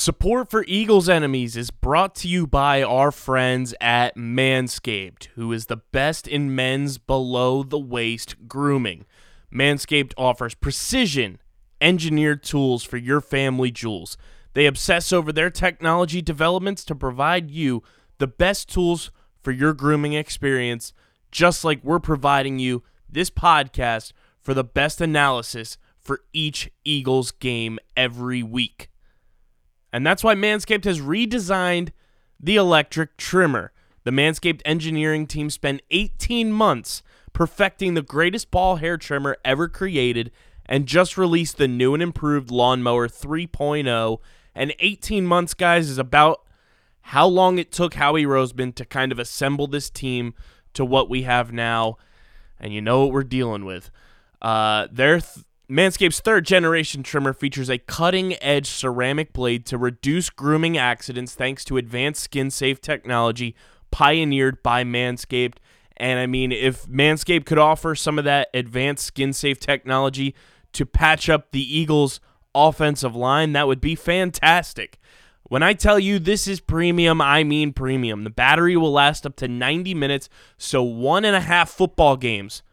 Support for Eagles Enemies is brought to you by our friends at Manscaped, who is the best in men's below the waist grooming. Manscaped offers precision engineered tools for your family jewels. They obsess over their technology developments to provide you the best tools for your grooming experience, just like we're providing you this podcast for the best analysis for each Eagles game every week. And that's why Manscaped has redesigned the electric trimmer. The Manscaped engineering team spent 18 months perfecting the greatest ball hair trimmer ever created and just released the new and improved Lawnmower 3.0. And 18 months, guys, is about how long it took Howie Roseman to kind of assemble this team to what we have now. And you know what we're dealing with. Uh, their th- Manscaped's third generation trimmer features a cutting edge ceramic blade to reduce grooming accidents thanks to advanced skin safe technology pioneered by Manscaped. And I mean, if Manscaped could offer some of that advanced skin safe technology to patch up the Eagles' offensive line, that would be fantastic. When I tell you this is premium, I mean premium. The battery will last up to 90 minutes, so one and a half football games,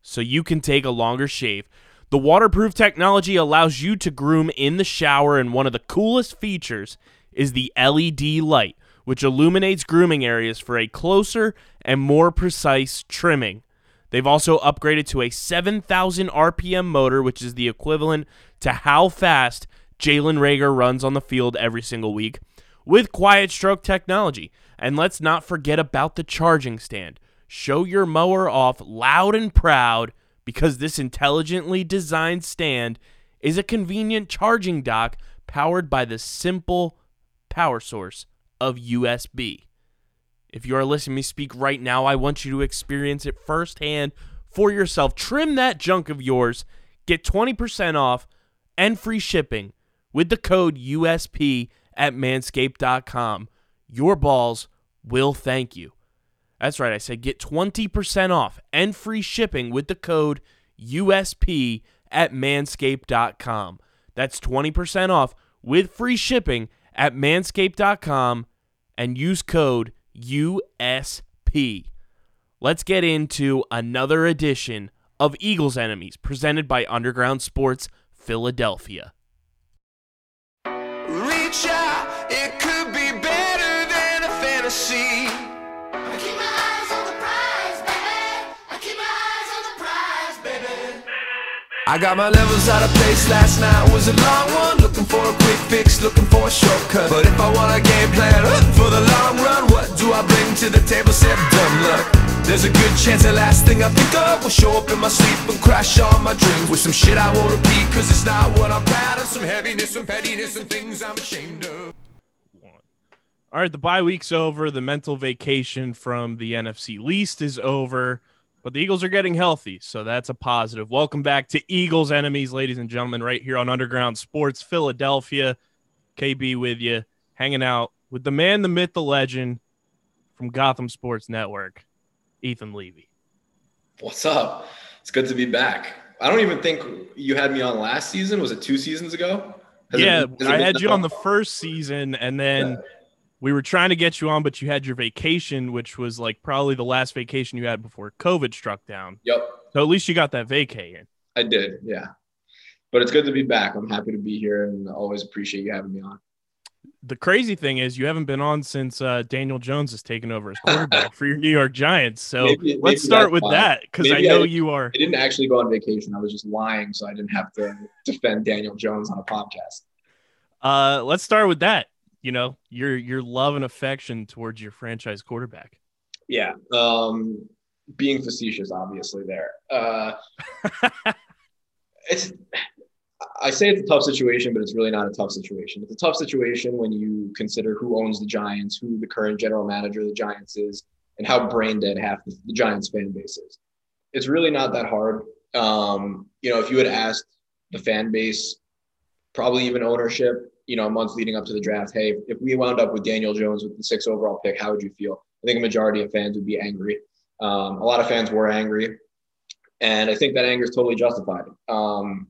so you can take a longer shave. The waterproof technology allows you to groom in the shower, and one of the coolest features is the LED light, which illuminates grooming areas for a closer and more precise trimming. They've also upgraded to a 7,000 RPM motor, which is the equivalent to how fast Jalen Reagor runs on the field every single week, with quiet stroke technology. And let's not forget about the charging stand. Show your mower off loud and proud because this intelligently designed stand is a convenient charging dock powered by the simple power source of USB. If you are listening to me speak right now, I want you to experience it firsthand for yourself. Trim that junk of yours, get 20% off and free shipping with the code USP at manscaped.com. Your balls will thank you. That's right, I said get 20% off and free shipping with the code USP at manscaped.com. That's 20% off with free shipping at manscaped.com and use code USP. Let's get into another edition of Eagles Enemies presented by Underground Sports Philadelphia. Reach out, it could be better than a fantasy. I got my levels out of place last night. Was a long one. Looking for a quick fix, looking for a shortcut. But if I want a game plan uh, for the long run What do I bring to the table? Said dumb luck. There's a good chance the last thing I think of Will show up in my sleep and crash all my dreams With some shit I won't repeat Cause it's not what I'm proud of. Some heaviness, some pettiness, some things I'm ashamed of. All right, the bye week's over. The mental vacation from the NFC least is over, but the Eagles are getting healthy, so that's a positive. Welcome back to Eagles Enemies, ladies and gentlemen, right here on Underground Sports Philadelphia. KB with you, hanging out with the man, the myth, the legend from Gotham Sports Network, Ethan Levy. What's up? It's good to be back. I don't even think you had me on last season. Was it two seasons ago? Has yeah, it I had you on the first season, and then Yeah. We were trying to get you on, but you had your vacation, which was like probably the last vacation you had before COVID struck down. Yep, So at least you got that vacay in. I did. Yeah, but it's good to be back. I'm happy to be here, and always appreciate you having me on. The crazy thing is you haven't been on since uh, Daniel Jones has taken over as quarterback for your New York Giants. So Maybe- maybe let's start with why. that because I know I- you are. I didn't actually go on vacation. I was just lying, so I didn't have to defend Daniel Jones on a podcast. Uh, let's start with that. You know your your love and affection towards your franchise quarterback. Yeah, um, being facetious, obviously. There, uh, it's. I say it's a tough situation, but it's really not a tough situation. It's a tough situation when you consider who owns the Giants, who the current general manager of the Giants is, and how brain dead half the, the Giants fan base is. It's really not that hard. Um, you know, if you had asked the fan base, probably even ownership, you know, a month leading up to the draft, hey, if we wound up with Daniel Jones with the sixth overall pick, how would you feel? I think a majority of fans would be angry. Um, a lot of fans were angry, and I think that anger is totally justified. Um,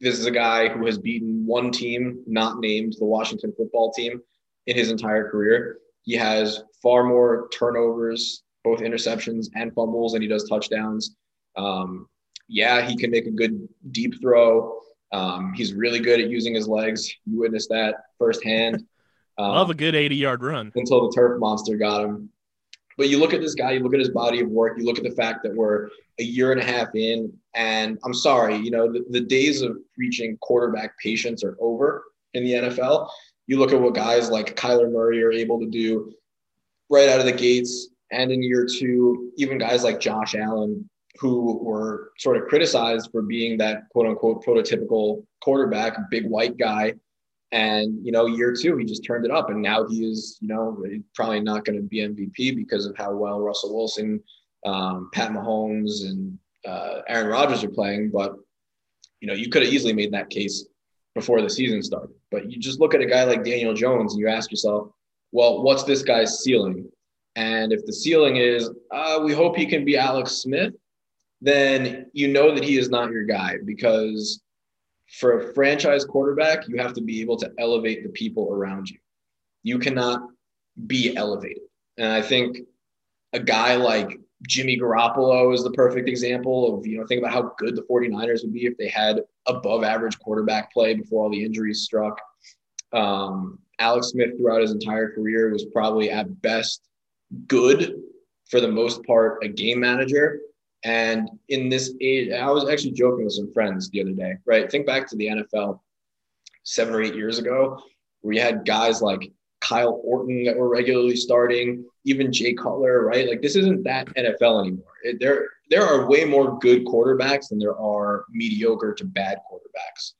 this is a guy who has beaten one team, not named the Washington football team, in his entire career. He has far more turnovers, both interceptions and fumbles, and he does touchdowns. Um, yeah, he can make a good deep throw. Um, he's really good at using his legs. You witnessed that firsthand. Um, Love a good 80 yard run. until the turf monster got him. But you look at this guy, you look at his body of work, you look at the fact that we're a year and a half in, and I'm sorry, you know, the, the days of preaching quarterback patience are over in the NFL. You look at what guys like Kyler Murray are able to do right out of the gates, and in year two, even guys like Josh Allen, who were sort of criticized for being that quote unquote prototypical quarterback, big white guy. And you know, year two, he just turned it up, and now he is, you know, probably not going to be MVP because of how well Russell Wilson, um, Pat Mahomes, and uh, Aaron Rodgers are playing. But you know, you could have easily made that case before the season started. But you just look at a guy like Daniel Jones, and you ask yourself, well, what's this guy's ceiling? And if the ceiling is, uh, we hope he can be Alex Smith, then you know that he is not your guy because for a franchise quarterback, you have to be able to elevate the people around you. You cannot be elevated. And I think a guy like Jimmy Garoppolo is the perfect example of, you know, think about how good the 49ers would be if they had above average quarterback play before all the injuries struck. Um, Alex Smith throughout his entire career was probably at best good for the most part a game manager and in this age i was actually joking with some friends the other day right? Think back to the nfl seven or eight years ago where you had guys like kyle orton that were regularly starting even jay cutler right? Like this isn't that nfl anymore. It- there there are way more good quarterbacks than there are mediocre to bad quarterbacks.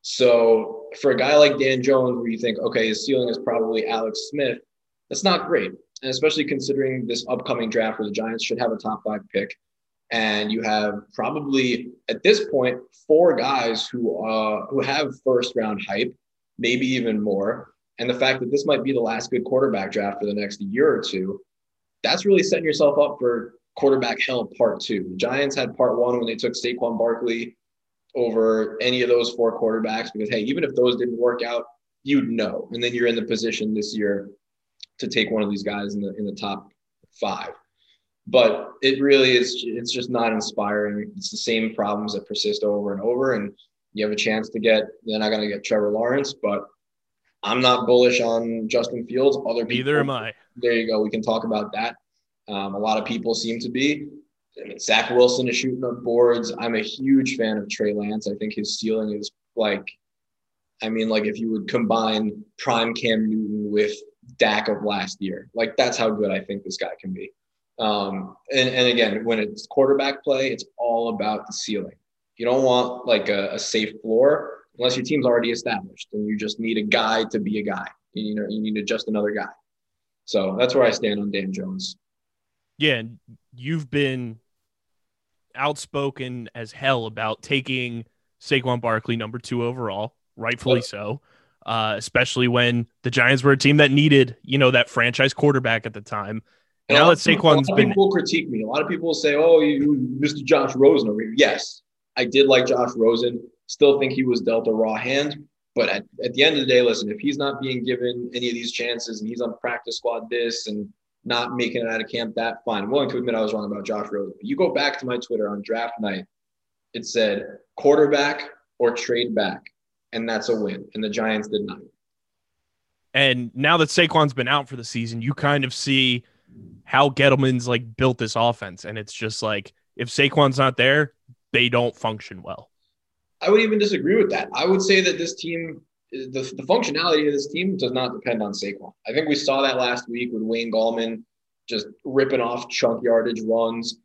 So for a guy like dan jones where you think okay his ceiling is probably alex smith that's not great. And especially considering this upcoming draft where the Giants should have a top five pick, and you have probably at this point four guys who uh, who have first round hype, maybe even more, and the fact that this might be the last good quarterback draft for the next year or two, that's really setting yourself up for quarterback hell part two. The Giants had part one when they took Saquon Barkley over any of those four quarterbacks because hey, even if those didn't work out, you'd know, and then you're in the position this year to take one of these guys in the in the top five. But it really is it's just not inspiring. It's the same problems that persist over and over. And you have a chance to get they're not gonna get Trevor Lawrence, but I'm not bullish on Justin Fields. Other people Neither am I. there you go. We can talk about that. Um, a lot of people seem to be. I mean, Zach Wilson is shooting up boards. I'm a huge fan of Trey Lance. I think his ceiling is like, I mean, like if you would combine prime Cam Newton with Dak of last year, like that's how good I think this guy can be. Um, and, and again, when it's quarterback play, it's all about the ceiling. You don't want like a, a safe floor unless your team's already established and you just need a guy to be a guy. You know, you need to just another guy. So that's where I stand on Dan Jones. Yeah, and you've been outspoken as hell about taking Saquon Barkley number two overall, rightfully Yep. so. Uh, especially when the Giants were a team that needed, you know, that franchise quarterback at the time. And Now that people- Saquon's of been- people critique me. A lot of people will say, "Oh, you, Mr. Josh Rosen over here." Yes, I did like Josh Rosen. Still think he was dealt a raw hand. But at, at the end of the day, listen, if he's not being given any of these chances and he's on practice squad this and not making it out of camp that, fine. I'm willing to admit I was wrong about Josh Rosen. But you go back to my Twitter on draft night, it said quarterback or trade back, and that's a win. And the Giants did not. And now that Saquon's been out for the season, you kind of see how Gettleman's like built this offense. And it's just like if Saquon's not there, they don't function well. I would even disagree with that. I would say that this team, the, the functionality of this team does not depend on Saquon. I think we saw that last week with Wayne Gallman just ripping off chunk yardage runs.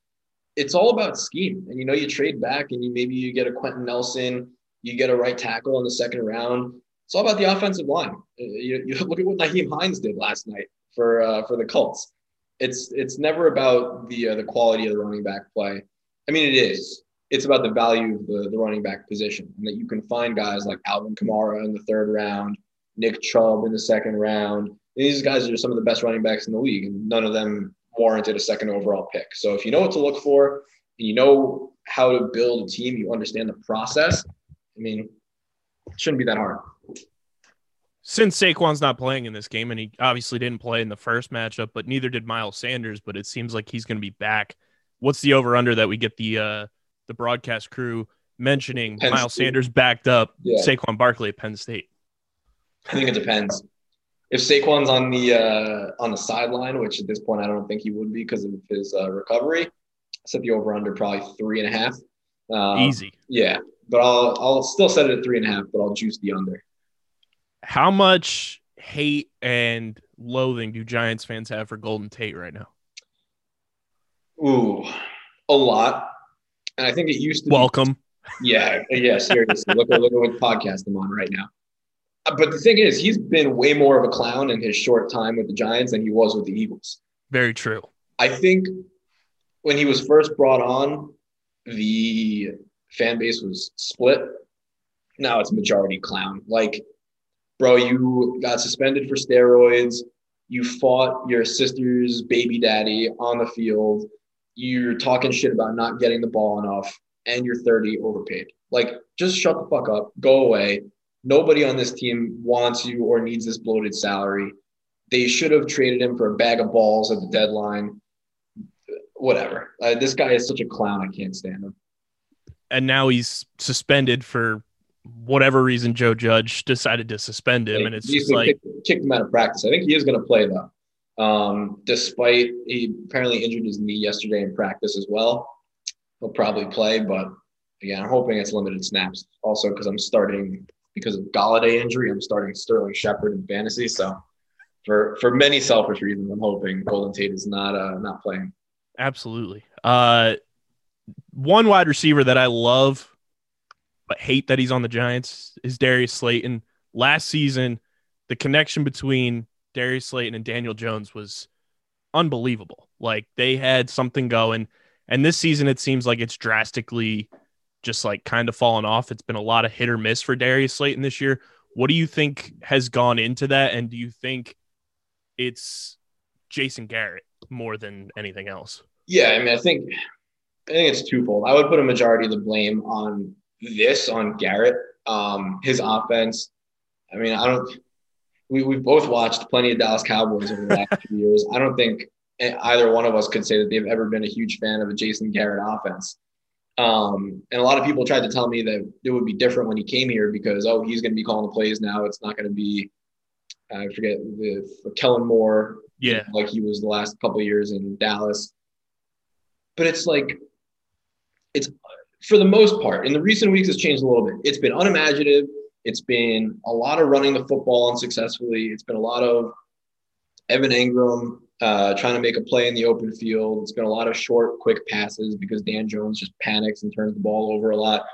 It's all about scheme. And you know, you trade back and you maybe you get a Quenton Nelson, you get a right tackle in the second round. It's all about the offensive line. You, you look at what Nyheim Hines did last night for uh, for the Colts. It's it's never about the uh, the quality of the running back play. I mean, it is it's about the value of the, the running back position and that you can find guys like Alvin Kamara in the third round, Nick Chubb in the second round. These guys are some of the best running backs in the league, and none of them warranted a second overall pick. So if you know what to look for and you know how to build a team, you understand the process. I mean, it shouldn't be that hard. Since Saquon's not playing in this game, and he obviously didn't play in the first matchup, but neither did Miles Sanders, but it seems like he's going to be back. What's the over under that we get the uh, the broadcast crew mentioning Penn Miles State. Sanders backed up Yeah. Saquon Barkley at Penn State? I think it depends. If Saquon's on the uh, on the sideline, which at this point I don't think he would be because of his uh, recovery, I set the over under probably three and a half. Um, Easy. Yeah, but I'll I'll still set it at three and a half, but I'll juice the under. How much hate and loathing do Giants fans have for Golden Tate right now? Ooh, a lot. And I think it used to. be- Welcome. Yeah, yeah, seriously. look, at look at what podcast I'm on right now. Uh, But the thing is, he's been way more of a clown in his short time with the Giants than he was with the Eagles. Very true. I think when he was first brought on, the fan base was split. Now it's majority clown. Like, bro, you got suspended for steroids. You fought your sister's baby daddy on the field. You're talking shit about not getting the ball enough, and you're 30 overpaid. Like, just shut the fuck up. Go away. Nobody on this team wants you or needs this bloated salary. They should have traded him for a bag of balls at the deadline whatever. Uh, this guy is such a clown. I can't stand him. And now he's suspended for whatever reason Joe Judge decided to suspend him. And it's just like, kicked, kicked him out of practice. I think he is going to play though. Um, despite he apparently injured his knee yesterday in practice as well. He'll probably play, but again, I'm hoping it's limited snaps. Also, because I'm starting because of Golladay injury, I'm starting Sterling Shepard in fantasy. So for for many selfish reasons, I'm hoping Golden Tate is not uh, not playing. absolutely. Uh, one wide receiver that I love, but hate that he's on the Giants is Darius Slayton. Last season, the connection between Darius Slayton and Daniel Jones was unbelievable. Like they had something going. And this season, it seems like it's drastically just like kind of fallen off. It's been a lot of hit or miss for Darius Slayton this year. What do you think has gone into that? And do you think it's Jason Garrett more than anything else? Yeah, I mean, I think I think it's twofold. I would put a majority of the blame on this on Garrett, um, his offense. I mean, I don't. We we've both watched plenty of Dallas Cowboys over the last few years. I don't think either one of us could say that they've ever been a huge fan of a Jason Garrett offense. Um, and a lot of people tried to tell me that it would be different when he came here because oh, he's going to be calling the plays now. It's not going to be. I forget the Kellen Moore Yeah. like he was the last couple of years in Dallas. But it's like, it's for the most part, in the recent weeks, it's changed a little bit. It's been unimaginative. It's been a lot of running the football unsuccessfully. It's been a lot of Evan Engram uh, trying to make a play in the open field. It's been a lot of short, quick passes because Dan Jones just panics and turns the ball over a lot.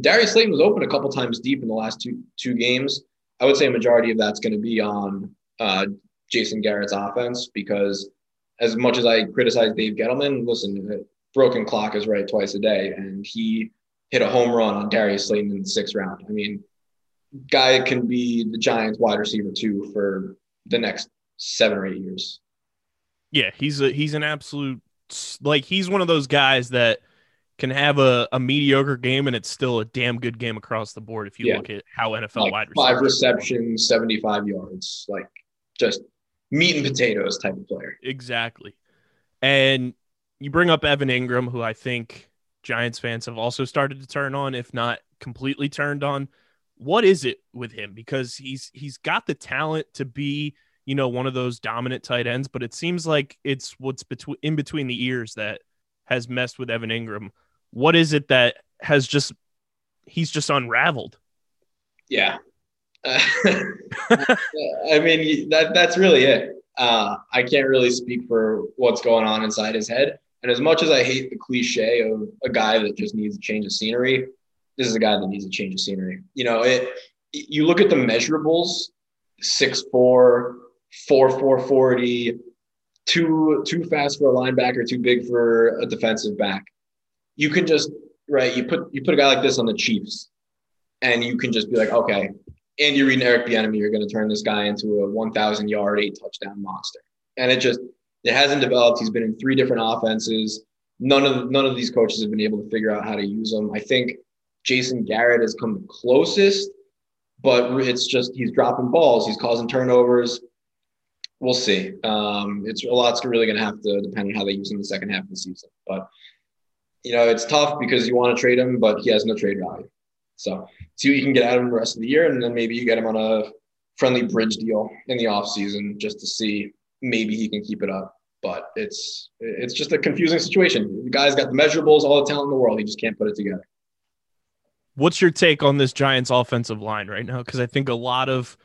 Darius Slayton was open a couple times deep in the last two two games. I would say a majority of that's going to be on uh, Jason Garrett's offense because as much as I criticize Dave Gettleman, listen, broken clock is right twice a day, and he hit a home run on Darius Slayton in the sixth round. I mean, guy can be the Giants wide receiver too for the next seven or eight years. Yeah, he's a he's an absolute like he's one of those guys that can have a, a mediocre game and it's still a damn good game across the board if you Yeah. look at how NFL Like wide five receivers receptions, 75 yards, like just meat and potatoes type of player. Exactly. And you bring up Evan Engram, who I think Giants fans have also started to turn on, if not completely turned on. What is it with him? Because he's he's got the talent to be, you know, one of those dominant tight ends, but it seems like it's what's between in between the ears that has messed with Evan Engram. What is it that has just he's just unraveled? Yeah. I mean, that that's really it. Uh, I can't really speak for what's going on inside his head. And as much as I hate the cliche of a guy that just needs a change of scenery, this is a guy that needs a change of scenery. You know, it. You look at the measurables: six four, four four forty, too too fast for a linebacker, too big for a defensive back. You can just right. You put you put a guy like this on the Chiefs, and you can just be like, okay, Andy Reid and Eric Bieniemy are going to turn this guy into a 1,000 yard, eight touchdown monster. And it just it hasn't developed. He's been in three different offenses. None of none of these coaches have been able to figure out how to use him. I think Jason Garrett has come closest, but it's just he's dropping balls, he's causing turnovers. We'll see. Um, it's a lot's really going to have to depend on how they use him in the second half of the season. But you know, it's tough because you want to trade him, but he has no trade value. So see what you can get out of him the rest of the year, and then maybe you get him on a friendly bridge deal in the offseason just to see maybe he can keep it up. But it's it's just a confusing situation. The guy's got the measurables, all the talent in the world. He just can't put it together. What's your take on this Giants offensive line right now? Because I think a lot of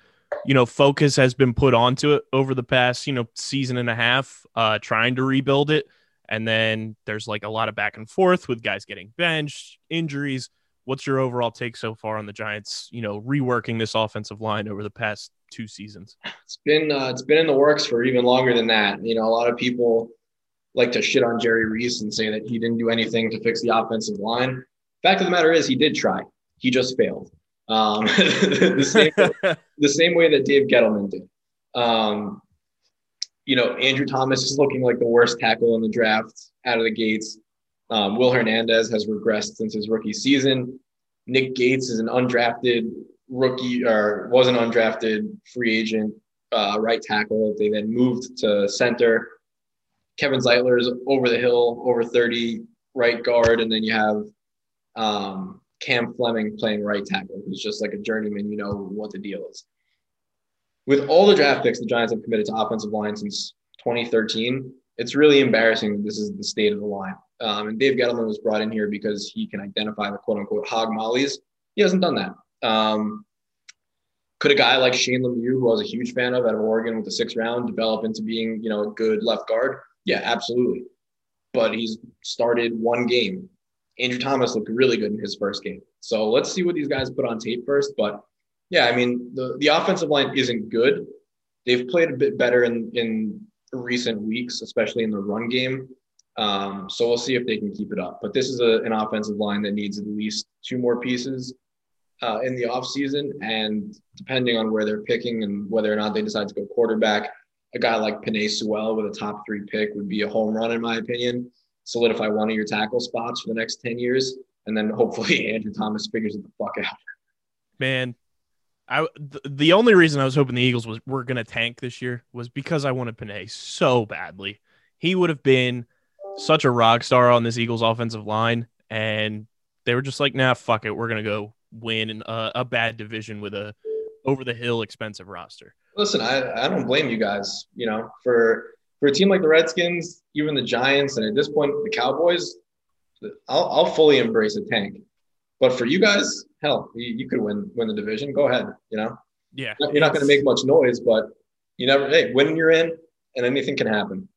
you know focus has been put onto it over the past you know season and a half, uh, trying to rebuild it, and then there's like a lot of back and forth with guys getting benched, injuries. What's your overall take so far on the Giants? You know, reworking this offensive line over the past two seasons. It's been uh, it's been in the works for even longer than that. You know, a lot of people like to shit on Jerry Reese and say that he didn't do anything to fix the offensive line. Fact of the matter is, he did try. He just failed. Um, the same the same way that Dave Gettleman did. Um, you know, Andrew Thomas is looking like the worst tackle in the draft out of the gates. Um, Will Hernandez has regressed since his rookie season. Nick Gates is an undrafted rookie or was an undrafted free agent uh, right tackle. They then moved to center. Kevin Zeitler is over the hill, over 30 right guard. And then you have um, Cam Fleming playing right tackle, who's just like a journeyman. You know what the deal is. With all the draft picks the Giants have committed to offensive line since 2013, it's really embarrassing that this is the state of the line. Um, and Dave Gettleman was brought in here because he can identify the quote unquote hog mollies. He hasn't done that. Um, could a guy like Shane Lemieux, who I was a huge fan of out of Oregon with the sixth round, develop into being, you know, a good left guard? Yeah, absolutely. But he's started one game. Andrew Thomas looked really good in his first game. So let's see what these guys put on tape first. But yeah, I mean, the, the offensive line isn't good. They've played a bit better in, in recent weeks, especially in the run game. Um, so we'll see if they can keep it up. But this is a, an offensive line that needs at least two more pieces uh, in the offseason. And depending on where they're picking and whether or not they decide to go quarterback, a guy like Penei Sewell with a top three pick would be a home run, in my opinion. Solidify one of your tackle spots for the next 10 years. And then hopefully Andrew Thomas figures it the fuck out. Man, I th- the only reason I was hoping the Eagles was were gonna tank this year was because I wanted Penei so badly. He would have been such a rock star on this Eagles offensive line, and they were just like, "Nah, fuck it, we're gonna go win a, a bad division with a over the hill expensive roster." Listen, I, I don't blame you guys, you know, for for a team like the Redskins, even the Giants, and at this point the Cowboys, I'll, I'll fully embrace a tank. But for you guys, hell, you, you could win win the division. Go ahead. You know, Yeah, you're not going to make much noise, but you never. Hey, when you're in, and anything can happen.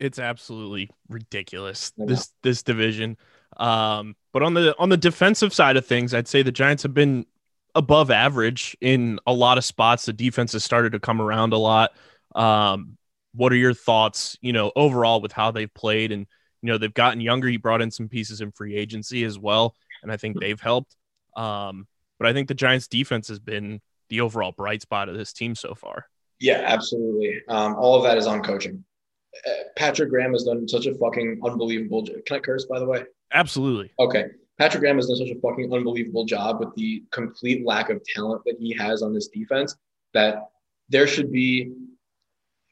It's absolutely ridiculous this this division. Um, but on the on the defensive side of things, I'd say the Giants have been above average in a lot of spots. The defense has started to come around a lot. Um, what are your thoughts, you know, overall with how they've played and you know they've gotten younger. You brought in some pieces in free agency as well, and I think they've helped. Um, but I think the Giants defense has been the overall bright spot of this team so far. Yeah, absolutely. Um, all of that is on coaching. Patrick Graham has done such a fucking unbelievable. jo- Can I curse, by the way? Absolutely. Okay. Patrick Graham has done such a fucking unbelievable job with the complete lack of talent that he has on this defense that there should be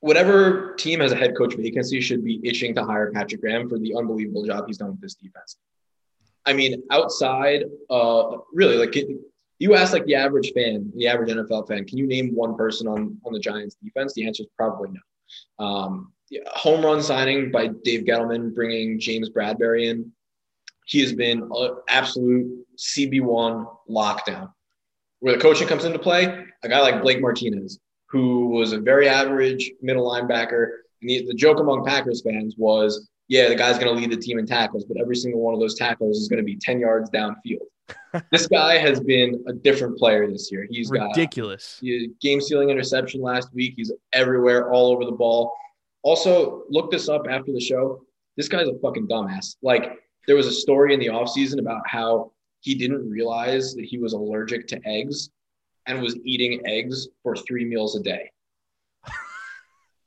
whatever team has a head coach vacancy should be itching to hire Patrick Graham for the unbelievable job he's done with this defense. I mean, outside, uh, really, like it, you ask like the average fan, the average NFL fan, can you name one person on on the Giants defense? The answer is probably no. Um, home run signing by Dave Gettleman, bringing James Bradberry in. He has been an absolute CB1 lockdown. Where the coaching comes into play, a guy like Blake Martinez, who was a very average middle linebacker. And the, the joke among Packers fans was, yeah, the guy's going to lead the team in tackles, but every single one of those tackles is going to be 10 yards downfield. This guy has been a different player this year. He's got Ridiculous. he- game stealing interception last week. He's everywhere, all over the ball. Also, look this up after the show. This guy's a fucking dumbass. Like, there was a story in the offseason about how he didn't realize that he was allergic to eggs and was eating eggs for three meals a day.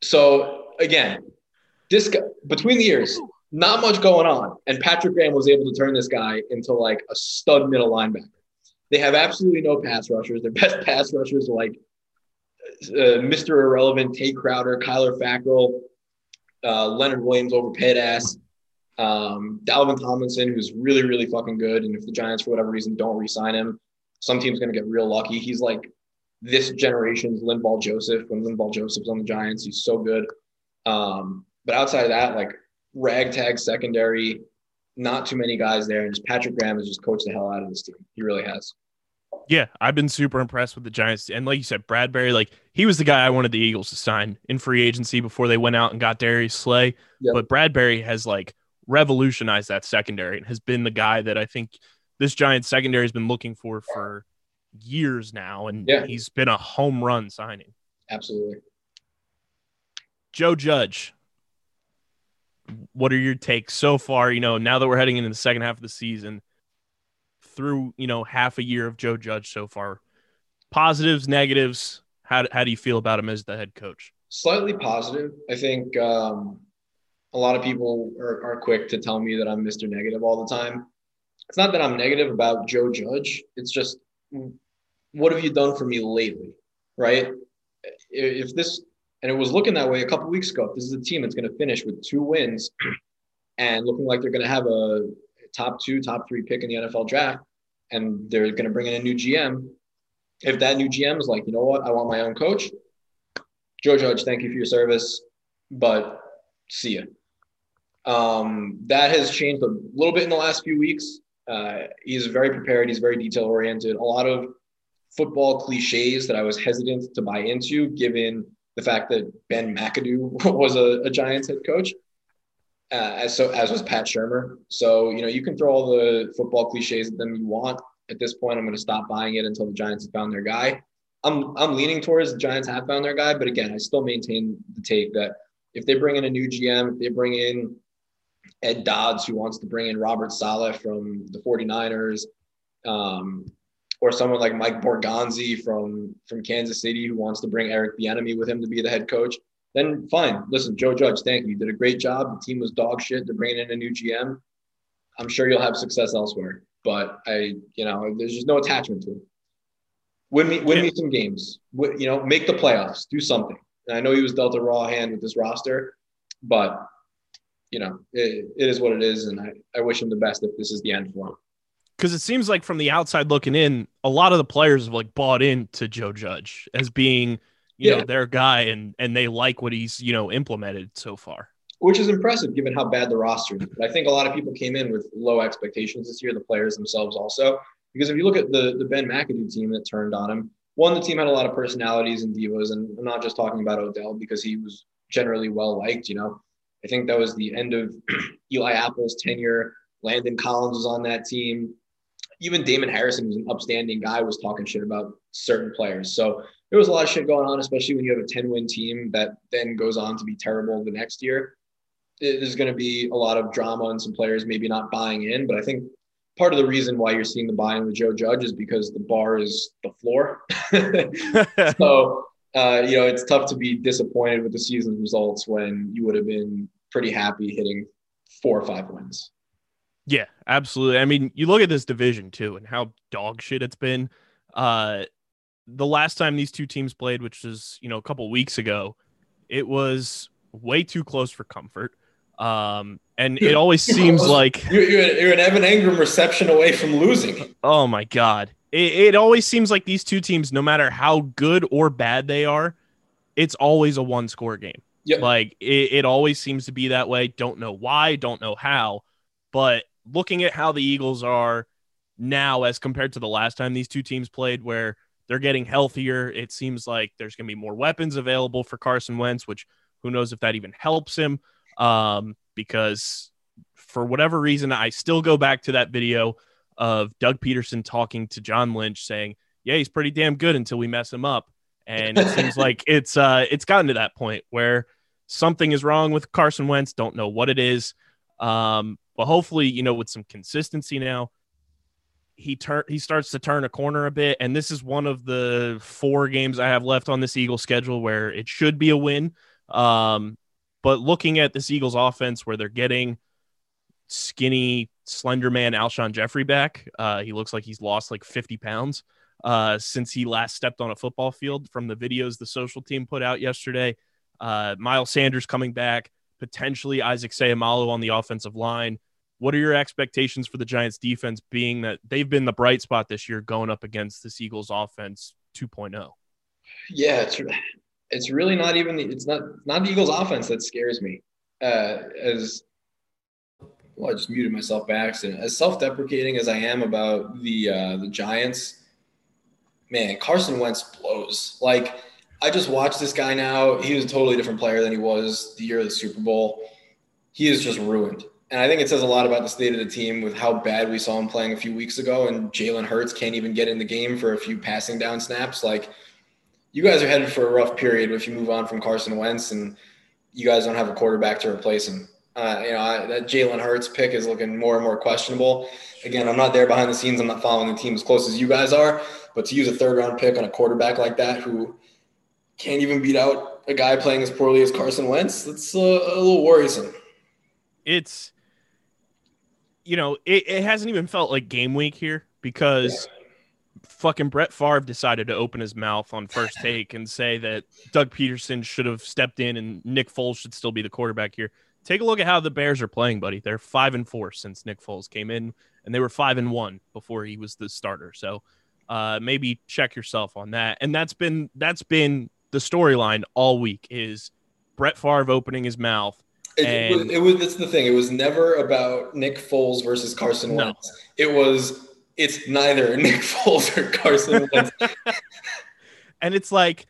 so, again, this guy, between the years, not much going on. And Patrick Graham was able to turn this guy into like a stud middle linebacker. They have absolutely no pass rushers. Their best pass rushers are like uh, Mr. Irrelevant, Tae Crowder, Kyler Fackrell, uh, Leonard Williams overpaid ass, um, Dalvin Tomlinson, who's really, really fucking good. And if the Giants, for whatever reason, don't re-sign him, some team's going to get real lucky. He's like this generation's Linval Joseph. When Linval Joseph's on the Giants, he's so good. Um, but outside of that, like ragtag secondary, not too many guys there. And just Patrick Graham has just coached the hell out of this team. He really has. Yeah, I've been super impressed with the Giants. And like you said, Bradberry, like he was the guy I wanted the Eagles to sign in free agency before they went out and got Darius Slay. Yep. But Bradberry has like revolutionized that secondary and has been the guy that I think this Giants secondary has been looking for for years now. And Yeah. he's been a home run signing. Absolutely. Joe Judge, what are your takes so far? You know, now that we're heading into the second half of the season, through you know half a year of Joe Judge so far, positives, negatives. How how do you feel about him as the head coach? Slightly positive. I think um, a lot of people are, are quick to tell me that I'm Mr. Negative all the time. It's not that I'm negative about Joe Judge. It's just, what have you done for me lately? Right? If this, and it was looking that way a couple weeks ago, this is a team that's going to finish with two wins and looking like they're going to have a top two, top three pick in the NFL draft, and they're going to bring in a new GM, if that new GM is like, you know what, I want my own coach, Joe Judge, thank you for your service, but see ya. Um, that has changed a little bit in the last few weeks. Uh, he's very prepared. He's very detail oriented. A lot of football cliches that I was hesitant to buy into, given the fact that Ben McAdoo was a, a Giants head coach, uh, as so as was Pat Shurmur. So you know you can throw all the football cliches at them you want. At this point, I'm going to stop buying it until the Giants have found their guy. I'm I'm leaning towards the Giants have found their guy, but again, I still maintain the take that if they bring in a new GM, if they bring in Ed Dodds, who wants to bring in Robert Saleh from the 49ers, um, or someone like Mike Borgonzi from from Kansas City, who wants to bring Eric Bieniemy with him to be the head coach, then fine. Listen, Joe Judge, thank you. You did a great job. The team was dog shit. They're bringing in a new GM. I'm sure you'll have success elsewhere, but I, you know, there's just no attachment to him. Win me, win me some games. Wi- You know, make the playoffs. Do something. And I know he was dealt a raw hand with this roster, but you know, it, it is what it is, and I, I wish him the best if this is the end for him. Because it seems like from the outside looking in, a lot of the players have like bought into Joe Judge as being, you know, their guy, and and they like what he's you know implemented so far. which is impressive given how bad the roster is. But I think a lot of people came in with low expectations this year, the players themselves also. Because if you look at the, the Ben McAdoo team that turned on him, one, the team had a lot of personalities and divas, and I'm not just talking about Odell because he was generally well liked, you know. I think that was the end of Eli Apple's tenure. Landon Collins was on that team. Even Damon Harrison, who's an upstanding guy, was talking shit about certain players. So there was a lot of shit going on, especially when you have a 10 win team that then goes on to be terrible the next year there's going to be a lot of drama and some players maybe not buying in. But I think part of the reason why you're seeing the buy-in with Joe Judge is because the bar is the floor. so uh, you know it's tough to be disappointed with the season's results when you would have been pretty happy hitting four or five wins. Yeah, absolutely. I mean, you look at this division too and how dog shit it's been. Uh the last time these two teams played, which was, you know, a couple weeks ago, it was way too close for comfort. Um and it always seems like You're, you're, an Evan Engram reception away from losing. oh my god. It, it always seems like these two teams no matter how good or bad they are, it's always a one score game. Yep. Like it, it always seems to be that way. Don't know why, don't know how. But looking at how the Eagles are now as compared to the last time these two teams played, where they're getting healthier, it seems like there's going to be more weapons available for Carson Wentz, which who knows if that even helps him. Um, because for whatever reason, I still go back to that video of Doug Pederson talking to John Lynch saying, Yeah, he's pretty damn good until we mess him up. And it seems like it's uh it's gotten to that point where something is wrong with Carson Wentz, don't know what it is. Um, but hopefully, you know, with some consistency now, he turn he starts to turn a corner a bit. And this is one of the four games I have left on this Eagles schedule where it should be a win. Um, but looking at this Eagles offense where they're getting skinny slender man Alshon Jeffery back. Uh, he looks like he's lost like 50 pounds uh, since he last stepped on a football field from the videos the social team put out yesterday. Uh, Miles Sanders coming back, potentially Isaac Seumalo on the offensive line. What are your expectations for the Giants defense being that they've been the bright spot this year going up against this Eagles offense oh? 2.0? Yeah, it's it's really not even the, it's not not the Eagles offense that scares me. Uh, as well, I just muted myself by accident. As self-deprecating as I am about the uh, the Giants, man, Carson Wentz blows. Like I just watched this guy now. He was a totally different player than he was the year of the Super Bowl. He is just ruined. And I think it says a lot about the state of the team with how bad we saw him playing a few weeks ago. And Jalen Hurts can't even get in the game for a few passing down snaps. Like, you guys are headed for a rough period if you move on from Carson Wentz and you guys don't have a quarterback to replace him. Uh, you know, I, that Jalen Hurts pick is looking more and more questionable. Again, I'm not there behind the scenes. I'm not following the team as close as you guys are. But to use a third round pick on a quarterback like that who can't even beat out a guy playing as poorly as Carson Wentz, that's uh, a little worrisome. It's, you know, it, it hasn't even felt like game week here because fucking Brett Favre decided to open his mouth on first take and say that Doug Pederson should have stepped in and Nick Foles should still be the quarterback here. Take a look at how the Bears are playing, buddy. They're five and four since Nick Foles came in, and they were five and one before he was the starter. So uh, maybe check yourself on that. And that's been that's been the storyline all week is Brett Favre opening his mouth. It, was, it was that's the thing. It was never about Nick Foles versus Carson No. Wentz. It was it's neither Nick Foles or Carson Wentz. And it's like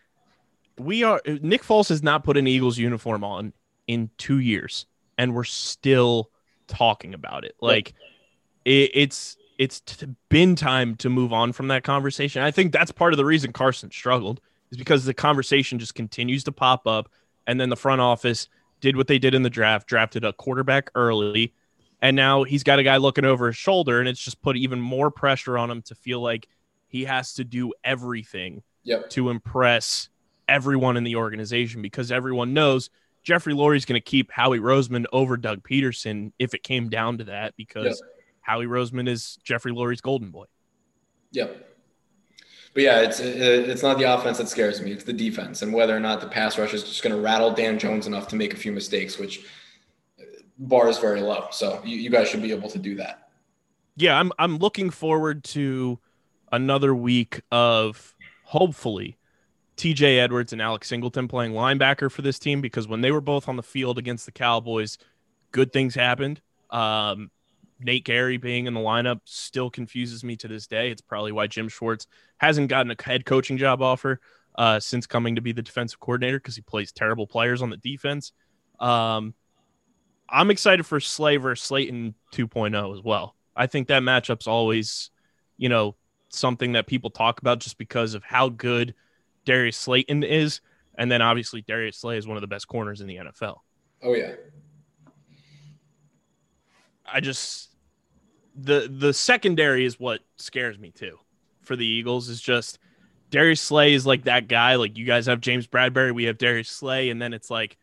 we are Nick Foles has not put an Eagles uniform on in two years, and we're still talking about it. Like it, it's it's t- been time to move on from that conversation. I think that's part of the reason Carson struggled is because the conversation just continues to pop up, and then the front office did what they did in the draft, drafted a quarterback early, and now he's got a guy looking over his shoulder, and it's just put even more pressure on him to feel like he has to do everything Yep. to impress everyone in the organization because everyone knows Jeffrey Lurie's going to keep Howie Roseman over Doug Pederson if it came down to that because Howie Roseman is Jeffrey Lurie's golden boy. Yep. But yeah, it's it's not the offense that scares me. It's the defense and whether or not the pass rush is just going to rattle Dan Jones enough to make a few mistakes, which uh, bar is very low. So you, you guys should be able to do that. Yeah, I'm I'm looking forward to another week of hopefully TJ Edwards and Alex Singleton playing linebacker for this team because when they were both on the field against the Cowboys, good things happened. Um, Nate Gerry being in the lineup still confuses me to this day. It's probably why Jim Schwartz hasn't gotten a head coaching job offer uh, since coming to be the defensive coordinator because he plays terrible players on the defense. Um, I'm excited for Slay versus Slayton 2.0 as well. I think that matchup's always, you know, something that people talk about just because of how good Darius Slayton is. And then obviously Darius Slay is one of the best corners in the NFL. Oh yeah. I just the the secondary is what scares me too for the Eagles is just Darius Slay is like that guy. Like you guys have James Bradberry, we have Darius Slay, and then it's like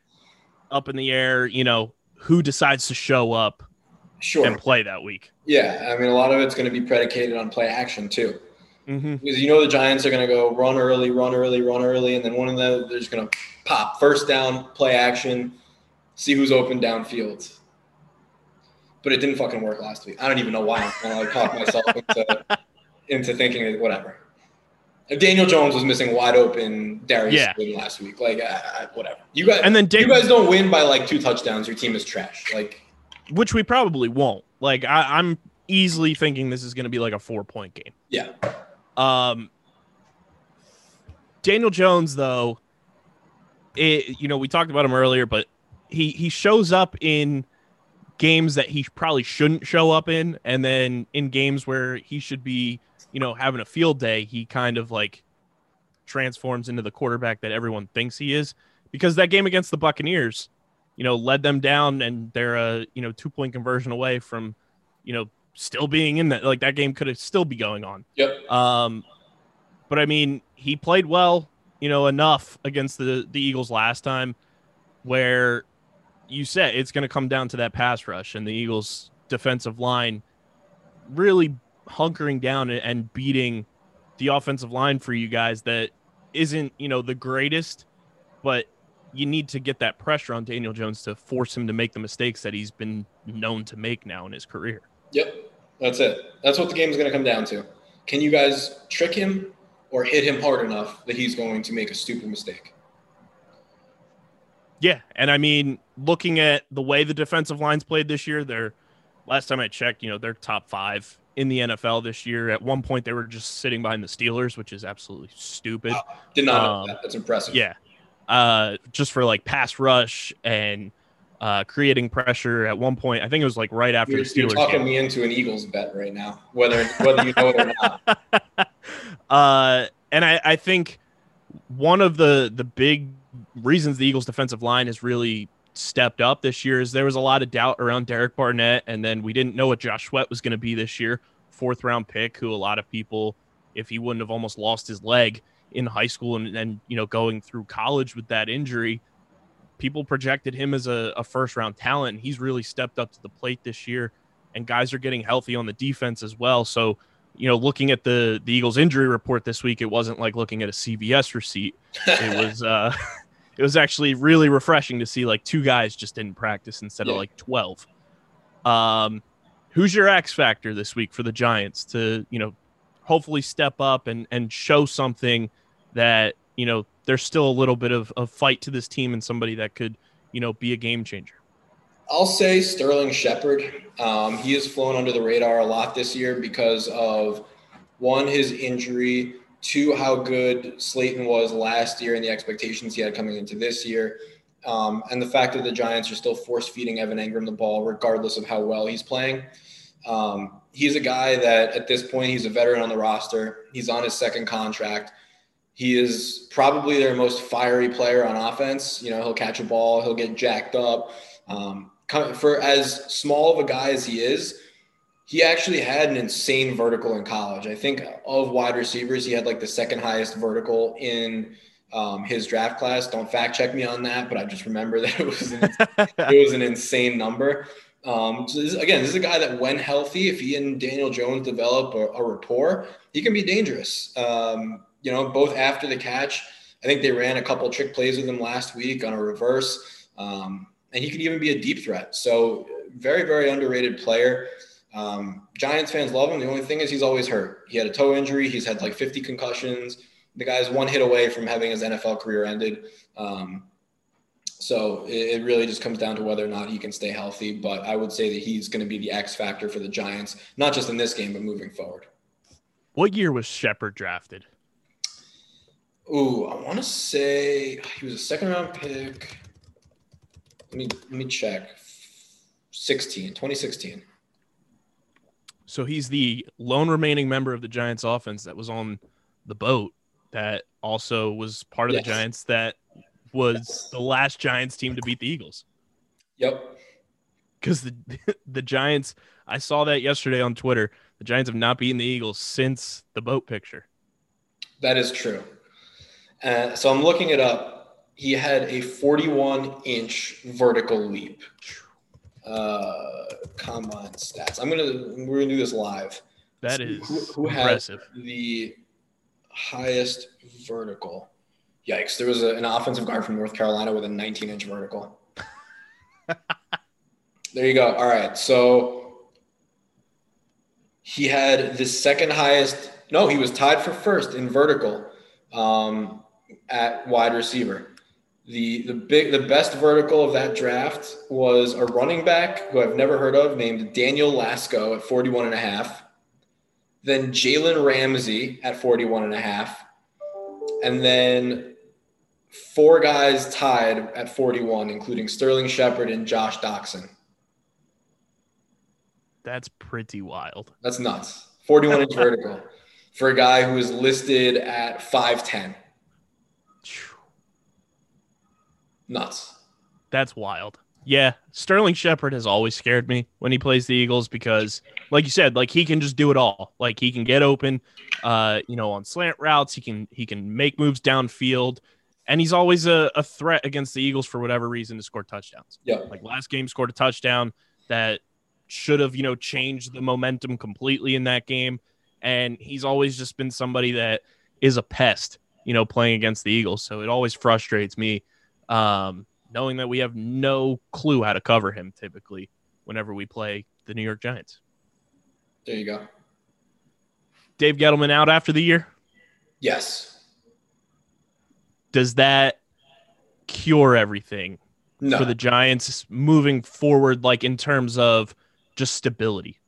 up in the air, you know, who decides to show up Sure. and play that week. Yeah, I mean, a lot of it's going to be predicated on play action too, Mm-hmm. because you know the Giants are going to go run early, run early, run early, and then one of them they're just going to pop first down, play action, see who's open downfield. But it didn't fucking work last week. I don't even know why I'm trying to like talk myself into, into thinking whatever. If Daniel Jones was missing wide open Darius Yeah. Last week, like uh, whatever. You guys, And then you guys don't win by like two touchdowns. Your team is trash. Like which we probably won't. Like I, I'm easily thinking this is going to be like a four point game. yeah, Um, Daniel Jones, though, it, you know, we talked about him earlier, but he he shows up in games that he probably shouldn't show up in, and then in games where he should be, you know, having a field day, he kind of like transforms into the quarterback that everyone thinks he is. Because that game against the Buccaneers, you know, led them down, and they're a you know two point conversion away from, you know, still being in that. Like that game could have still be going on. yep. Um, but I mean, he played well, you know, enough against the the Eagles last time, where you said it's going to come down to that pass rush, and the Eagles defensive line really hunkering down and- beating the offensive line for you guys that isn't, you know, the greatest, but you need to get that pressure on Daniel Jones to force him to make the mistakes that he's been known to make now in his career. Yep, that's it. That's what the game's going to come down to. Can you guys trick him or hit him hard enough that he's going to make a stupid mistake? Yeah, and I mean, looking at the way the defensive lines played this year, they're last time I checked, you know, they're top five in the NFL this year. At one point, they were just sitting behind the Steelers, which is absolutely stupid. Wow. Did not know Um, that. That's impressive. Yeah, uh, just for like pass rush and uh, creating pressure. At one point, I think it was like right after You're, the you're Steelers. talking game. me into an Eagles bet right now, whether whether you know it or not. uh, and I, I think one of the the big reasons the Eagles defensive line has really stepped up this year is there was a lot of doubt around Derek Barnett, and then we didn't know what Josh Sweat was going to be this year, fourth round pick, who a lot of people, if he wouldn't have almost lost his leg in high school and then you know going through college with that injury, people projected him as a, a first round talent, and he's really stepped up to the plate this year. And guys are getting healthy on the defense as well. So you know, looking at the the Eagles injury report this week, it wasn't like looking at a CVS receipt. It was uh it was actually really refreshing to see like two guys just didn't practice instead Yeah. of like 12. Um who's your X factor this week for the Giants to, you know, hopefully step up and and show something that, you know, there's still a little bit of, of fight to this team and somebody that could, you know, be a game changer. I'll say Sterling Shepard. Um, he has flown under the radar a lot this year because of one, his injury, two, how good Slayton was last year and the expectations he had coming into this year, um, and the fact that the Giants are still force feeding Evan Engram the ball regardless of how well he's playing. Um, he's a guy that at this point he's a veteran on the roster. He's on his second contract. He is probably their most fiery player on offense. You know, he'll catch a ball, he'll get jacked up. Um, for as small of a guy as he is, he actually had an insane vertical in college. I think of wide receivers, he had like the second highest vertical in um, his draft class. Don't fact check me on that, but I just remember that it was an, it was an insane number. Um, so this, again, this is a guy that, when healthy, if he and Daniel Jones develop a, a rapport, he can be dangerous. Um, you know, both after the catch, I think they ran a couple trick plays with him last week on a reverse, um, and he could even be a deep threat. So, very, very underrated player. Um, Giants fans love him. The only thing is he's always hurt. He had a toe injury. He's had like 50 concussions. The guy's one hit away from having his NFL career ended. Um, so it, it really just comes down to whether or not he can stay healthy. But I would say that he's going to be the X factor for the Giants, not just in this game, but moving forward. What year was Shepard drafted? Ooh, I want to say he was a second round pick. Let me let me check. 16, 2016. So he's the lone remaining member of the Giants offense that was on the boat that also was part of Yes. the Giants that was the last Giants team to beat the Eagles. Yep. Because the the Giants, I saw that yesterday on Twitter. The Giants have not beaten the Eagles since the boat picture. That is true. Uh, so I'm looking it up. He had a 41 inch vertical leap. Uh, combine stats. I'm gonna we're gonna do this live. That is who, who had the highest vertical. Yikes! There was a, an offensive guard from North Carolina with a 19 inch vertical. there you go. All right, so he had the second highest. No, he was tied for first in vertical um, at wide receiver. The the big the best vertical of that draft was a running back who I've never heard of named Daniel Lasco at 41 and a half. Then Jalen Ramsey at 41 and a half. And then four guys tied at 41, including Sterling Shepard and Josh Doctson. That's pretty wild. That's nuts. 41 inch vertical for a guy who is listed at 5'10. Nuts. That's wild. Yeah, Sterling Shepard has always scared me when he plays the Eagles because, like you said, like he can just do it all. Like he can get open, uh, you know, on slant routes. He can he can make moves downfield, and he's always a, a threat against the Eagles for whatever reason to score touchdowns. Yeah. Like last game, scored a touchdown that should have, you know, changed the momentum completely in that game. And he's always just been somebody that is a pest, you know, playing against the Eagles. So it always frustrates me um, knowing that we have no clue how to cover him typically whenever we play the New York Giants. There you go. Dave Gettleman out after the year. Yes. Does that cure everything No. for the Giants moving forward, like in terms of just stability?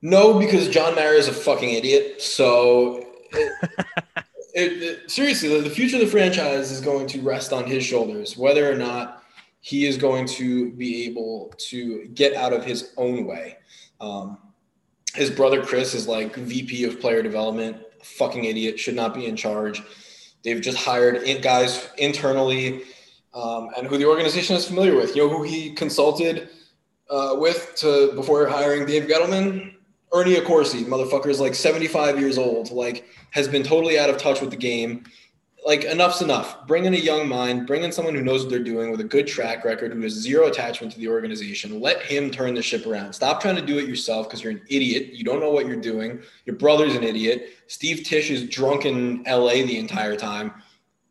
No, because John Mara is a fucking idiot. So, it, it, seriously, the, future of the franchise is going to rest on his shoulders, whether or not he is going to be able to get out of his own way. Um, his brother Chris is like VP of player development, fucking idiot, should not be in charge. They've just hired guys internally um, and who the organization is familiar with. You know who he consulted uh, with to before hiring Dave Gettleman? Ernie Accorsi, motherfucker, is like 75 years old, like has been totally out of touch with the game. Like enough's enough. Bring in a young mind, bring in someone who knows what they're doing with a good track record, who has zero attachment to the organization. Let him turn the ship around. Stop trying to do it yourself because you're an idiot. You don't know what you're doing. Your brother's an idiot. Steve Tisch is drunk in LA the entire time.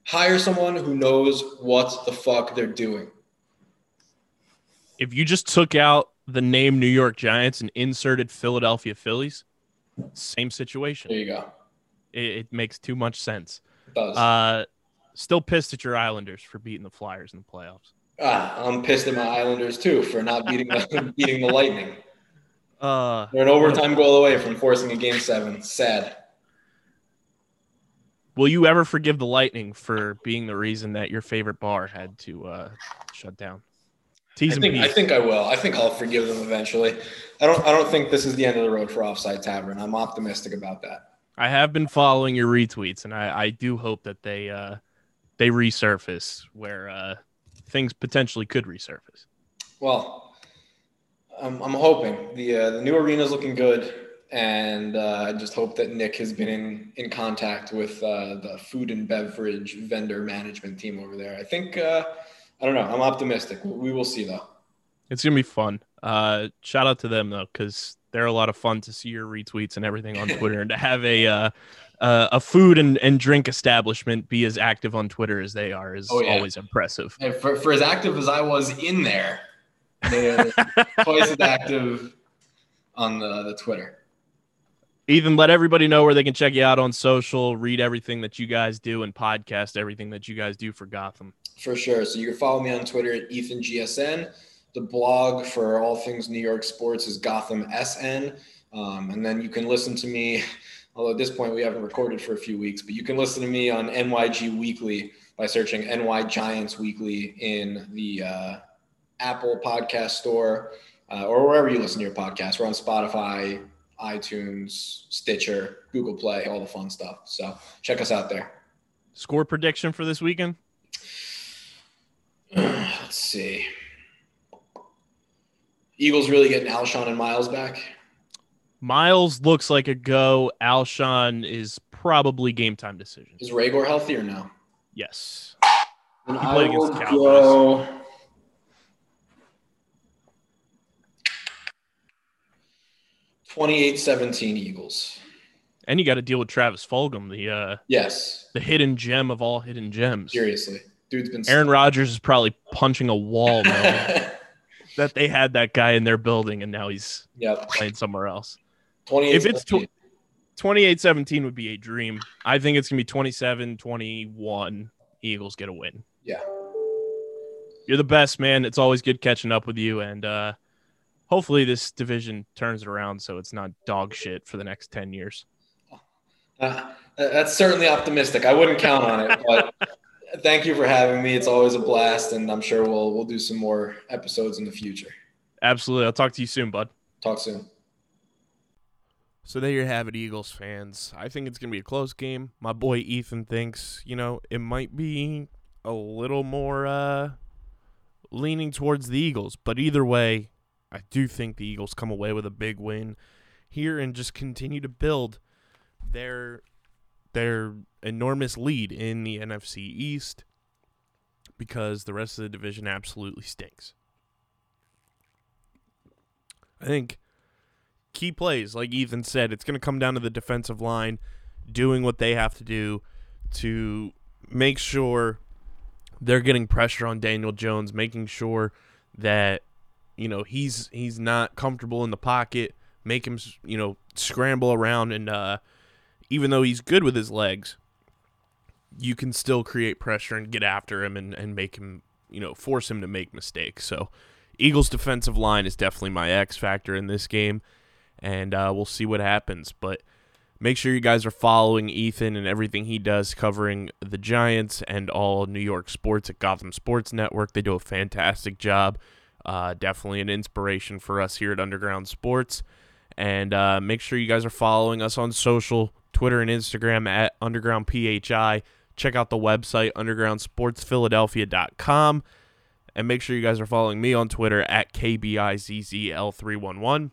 Hire someone who knows what the fuck they're doing. If you just took out the name New York Giants and inserted Philadelphia Phillies, same situation. There you go. It, it makes too much sense. It does. Uh, still pissed at your Islanders for beating the Flyers in the playoffs. Ah, I'm pissed at my Islanders too for not beating the beating the Lightning. Uh, They're an overtime goal away from forcing a game seven. Sad. will you ever forgive the Lightning for being the reason that your favorite bar had to uh, shut down? I T's think, I think I will. I think I'll forgive them eventually. I don't. I don't think this is the end of the road for Offside Tavern. I'm optimistic about that. I have been following your retweets, and I, I do hope that they uh, they resurface where uh, things potentially could resurface. Well, I'm, I'm hoping the uh, the new arena is looking good, and uh, I just hope that Nick has been in in contact with uh, the food and beverage vendor management team over there. I think. I don't know. I'm optimistic. We will see though. It's gonna be fun. Uh, shout out to them though, because they're a lot of fun to see your retweets and everything on Twitter, and to have a uh, uh, a food and, and drink establishment be as active on Twitter as they are is Oh, yeah. always impressive. And for, for as active as I was in there, twice as active on the, the Twitter. Ethan, let everybody know where they can check you out on social, read everything that you guys do, and podcast everything that you guys do for Gotham. For sure. So you can follow me on Twitter at EthanGSN. The blog for all things New York sports is Gotham SN. Um, and then you can listen to me, although at this point we haven't recorded for a few weeks, but you can listen to me on NYG Weekly by searching NY Giants Weekly in the uh, Apple Podcast Store uh, or wherever you listen to your podcast. We're on Spotify, iTunes, Stitcher, Google Play, all the fun stuff. So check us out there. Score prediction for this weekend? Let's see. Eagles really getting Alshon and Miles back. Miles looks like a go. Alshon is probably game time decision. Is Reagor healthy or no? Yes. Then He played I against will the Cowboys. go- Twenty-eight seventeen Eagles. And you got to deal with Travis Fulgham, the uh, Yes, the hidden gem of all hidden gems. seriously, dude's been. Aaron Rodgers is probably punching a wall now that they had that guy in their building and now he's yep. playing somewhere else. If it's tw- 28 17 would be a dream. I think it's going to be 27 21. Eagles get a win. yeah. You're the best, man. It's always good catching up with you. And uh, hopefully this division turns around so it's not dog shit for the next 10 years. Uh, that's certainly optimistic. I wouldn't count on it, but thank you for having me. It's always a blast, and I'm sure we'll we'll do some more episodes in the future. Absolutely. I'll talk to you soon, bud. Talk soon. So there you have it, Eagles fans. I think it's going to be a close game. My boy Ethan thinks, you know, it might be a little more uh, leaning towards the Eagles. But either way, I do think the Eagles come away with a big win here and just continue to build their their enormous lead in the NFC East because the rest of the division absolutely stinks. I think key plays, like Ethan said, it's going to come down to the defensive line doing what they have to do to make sure they're getting pressure on Daniel Jones, making sure that you know he's he's not comfortable in the pocket, make him you know scramble around, and uh, even though he's good with his legs, you can still create pressure and get after him and, and make him you know force him to make mistakes. So Eagles defensive line is definitely my X factor in this game, and uh, we'll see what happens. But make sure you guys are following Ethan and everything he does covering the Giants and all New York sports at Gotham Sports Network. They do a fantastic job. Uh, definitely an inspiration for us here at Underground Sports. And uh, make sure you guys are following us on social Twitter and Instagram at Underground PHI. Check out the website, undergroundsportsphiladelphia.com. And make sure you guys are following me on Twitter at KBIZZL311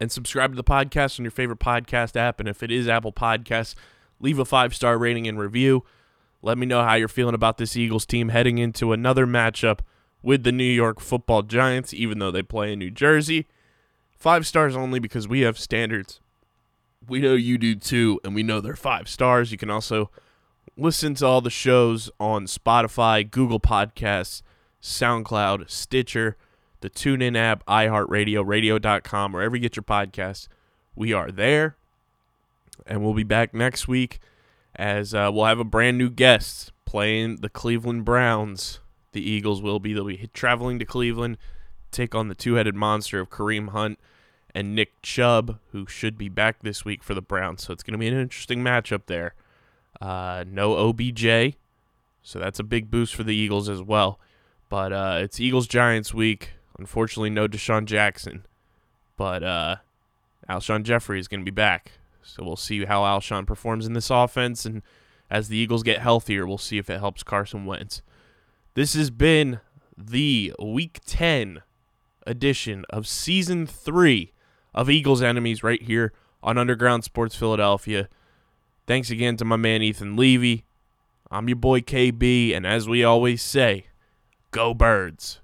and subscribe to the podcast on your favorite podcast app. And if it is Apple Podcasts, leave a five star rating and review. Let me know how you're feeling about this Eagles team heading into another matchup with the New York football Giants, even though they play in New Jersey. Five stars only because we have standards. We know you do too, and we know they're five stars. You can also listen to all the shows on Spotify, Google Podcasts, SoundCloud, Stitcher, the TuneIn app, iHeartRadio, radio.com, wherever you get your podcasts. We are there. And we'll be back next week as uh, we'll have a brand new guest playing the Cleveland Browns. The Eagles will be. They'll be traveling to Cleveland, take on the two headed monster of Kareem Hunt and Nick Chubb, who should be back this week for the Browns. So it's going to be an interesting matchup there. Uh, no OBJ, so that's a big boost for the Eagles as well. But uh, it's Eagles Giants week. Unfortunately, no DeSean Jackson, but uh, Alshon Jeffery is going to be back. So we'll see how Alshon performs in this offense, and as the Eagles get healthier, we'll see if it helps Carson Wentz. This has been the Week 10 edition of Season 3 of Eagles Enemies right here on Underground Sports Philadelphia. Thanks again to my man Ethan Levy. I'm your boy KB, and as we always say, go birds.